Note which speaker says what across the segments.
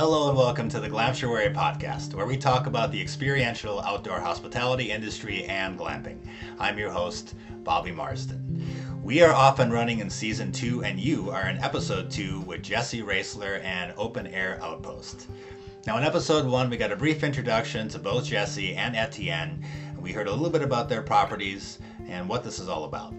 Speaker 1: Hello and welcome to the Warrior podcast, where we talk about the experiential outdoor hospitality industry and glamping. I'm your host, Bobby Marsden. We are off and running in season two, and you are in episode two with Jesse Roesler and Open Air Outpost. Now, in episode one, we got a brief introduction to both Jesse and Etienne, and we heard a little bit about their properties and what this is all about.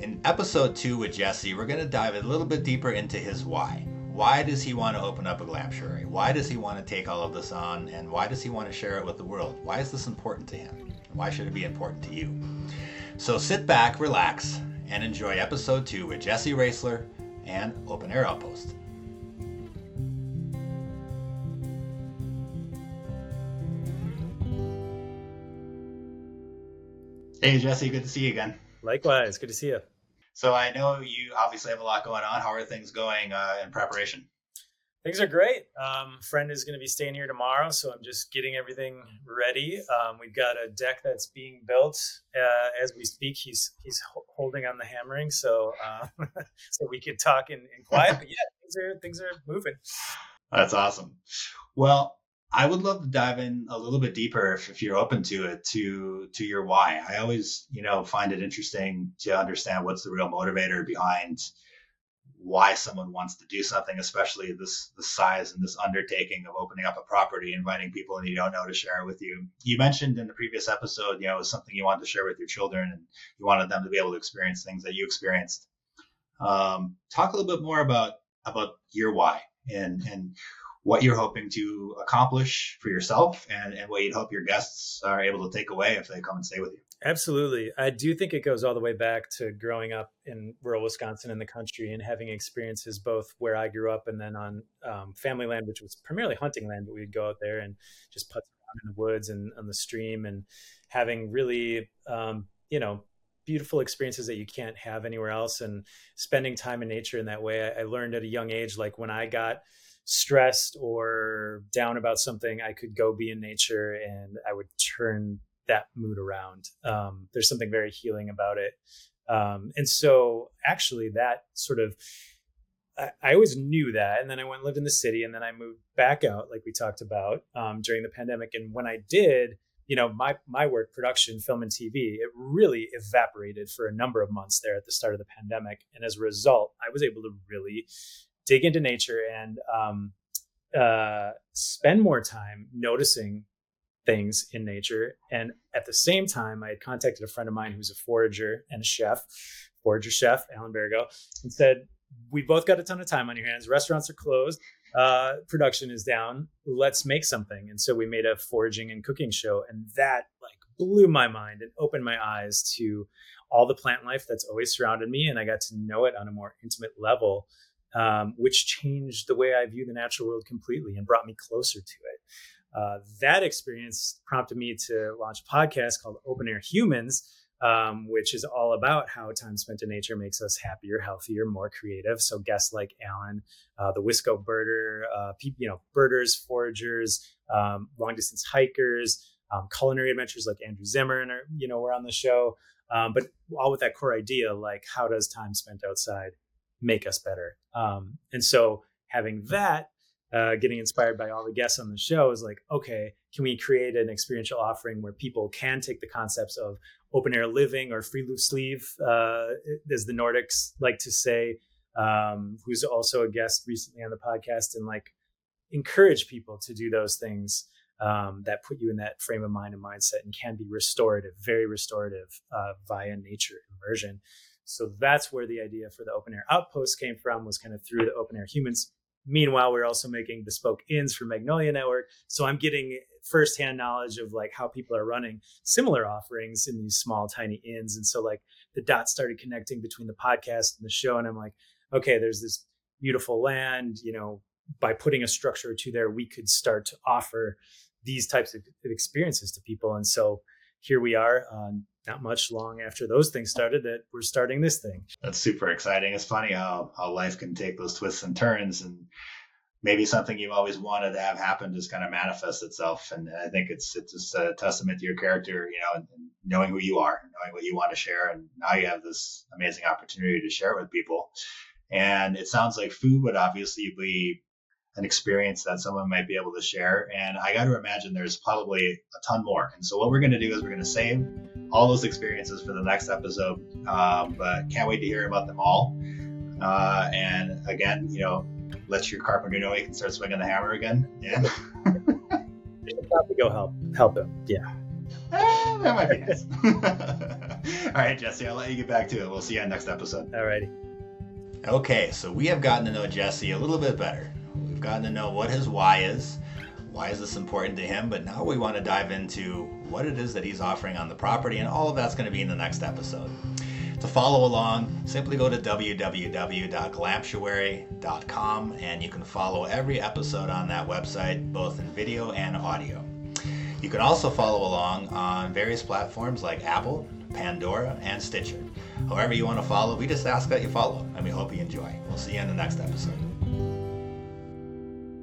Speaker 1: In episode two with Jesse, we're going to dive a little bit deeper into his why. Why does he want to open up a glamptuary? Why does he want to take all of this on? And why does he want to share it with the world? Why is this important to him? Why should it be important to you? So sit back, relax, and enjoy episode two with Jesse Roesler and Open Air Outpost. Hey, Jesse, good to see you again.
Speaker 2: Likewise, good to see you.
Speaker 1: So I know you obviously have a lot going on. How are things going uh, in preparation?
Speaker 2: Things are great. Um, friend is going to be staying here tomorrow, so I'm just getting everything ready. Um, we've got a deck that's being built uh, as we speak. He's he's holding on the hammering, so uh, so we could talk in, in quiet. But yeah, things are things are moving.
Speaker 1: That's awesome. Well, I would love to dive in a little bit deeper if, if, you're open to it to to your why. I always, you know, find it interesting to understand what's the real motivator behind why someone wants to do something, especially this the size and this undertaking of opening up a property, inviting people and you don't know to share it with you. You mentioned in the previous episode, you know, it was something you wanted to share with your children and you wanted them to be able to experience things that you experienced. Um, talk a little bit more about about your why and and what you're hoping to accomplish for yourself and, and what you'd hope your guests are able to take away if they come and stay with you.
Speaker 2: Absolutely. I do think it goes all the way back to growing up in rural Wisconsin in the country and having experiences both where I grew up and then on um, family land, which was primarily hunting land, but we'd go out there and just put around in the woods and on the stream and having really, um, you know, beautiful experiences that you can't have anywhere else and spending time in nature in that way. I, I learned at a young age, like when I got stressed or down about something, I could go be in nature and I would turn that mood around. Um, there's something very healing about it. Um, and so, actually, that sort of, I, always knew that. And then I went and lived in the city and then I moved back out, like we talked about um, during the pandemic. And when I did, you know, my, my work, production, film, and TV, it really evaporated for a number of months there at the start of the pandemic. And as a result, I was able to really dig into nature and um, uh, spend more time noticing things in nature. And at the same time, I had contacted a friend of mine who's a forager and a chef, forager chef, Alan Bergo, and said, We both got a ton of time on your hands. Restaurants are closed. Uh, production is down. Let's make something. And so we made a foraging and cooking show. And that like blew my mind and opened my eyes to all the plant life that's always surrounded me. And I got to know it on a more intimate level um, which changed the way I view the natural world completely and brought me closer to it. Uh, that experience prompted me to launch a podcast called Open Air Humans, um, which is all about how time spent in nature makes us happier, healthier, more creative. So guests like Alan, uh, the Wisco birder, uh, you know, birders, foragers, um, long distance hikers, um, culinary adventures like Andrew Zimmern, or you know, we're on the show. Um, but all with that core idea, like how does time spent outside make us better. Um, and so having that, uh, getting inspired by all the guests on the show is like, okay, can we create an experiential offering where people can take the concepts of open air living or friluftsliv, uh, as the Nordics like to say, um, who's also a guest recently on the podcast, and like encourage people to do those things um, that put you in that frame of mind and mindset and can be restorative, very restorative uh, via nature immersion. So that's where the idea for the open air outpost came from, was kind of through the open air humans. Meanwhile, we're also making bespoke inns for Magnolia Network. So I'm getting firsthand knowledge of like how people are running similar offerings in these small, tiny inns. And so like the dots started connecting between the podcast and the show. And I'm like, okay, there's this beautiful land, you know, by putting a structure or two there, we could start to offer these types of experiences to people. And so here we are, not much long after those things started that we're starting this thing.
Speaker 1: That's super exciting. It's funny how, how life can take those twists and turns and maybe something you've always wanted to have happen just kind of manifests itself. And I think it's it's just a testament to your character, you know, and, and knowing who you are, knowing what you want to share. And now you have this amazing opportunity to share with people. And it sounds like food would obviously be an experience that someone might be able to share. And I got to imagine there's probably a ton more. And so what we're going to do is we're going to save all those experiences for the next episode. Um, but can't wait to hear about them all. Uh, and again, you know, let your carpenter know he can start swinging the hammer again. Yeah.
Speaker 2: probably go help help him. Yeah.
Speaker 1: Eh, that might be nice. all right, Jesse, I'll let you get back to it. We'll see you on next episode.
Speaker 2: All righty.
Speaker 1: Okay, so we have gotten to know Jesse a little bit better. Gotten to know what his why is. Why is this important to him? But now we want to dive into what it is that he's offering on the property, and all of that's going to be in the next episode. To follow along, simply go to www.glamptuary.com and you can follow every episode on that website, both in video and audio. You can also follow along on various platforms like Apple, Pandora, and Stitcher. However, you want to follow, we just ask that you follow, and we hope you enjoy. We'll see you in the next episode.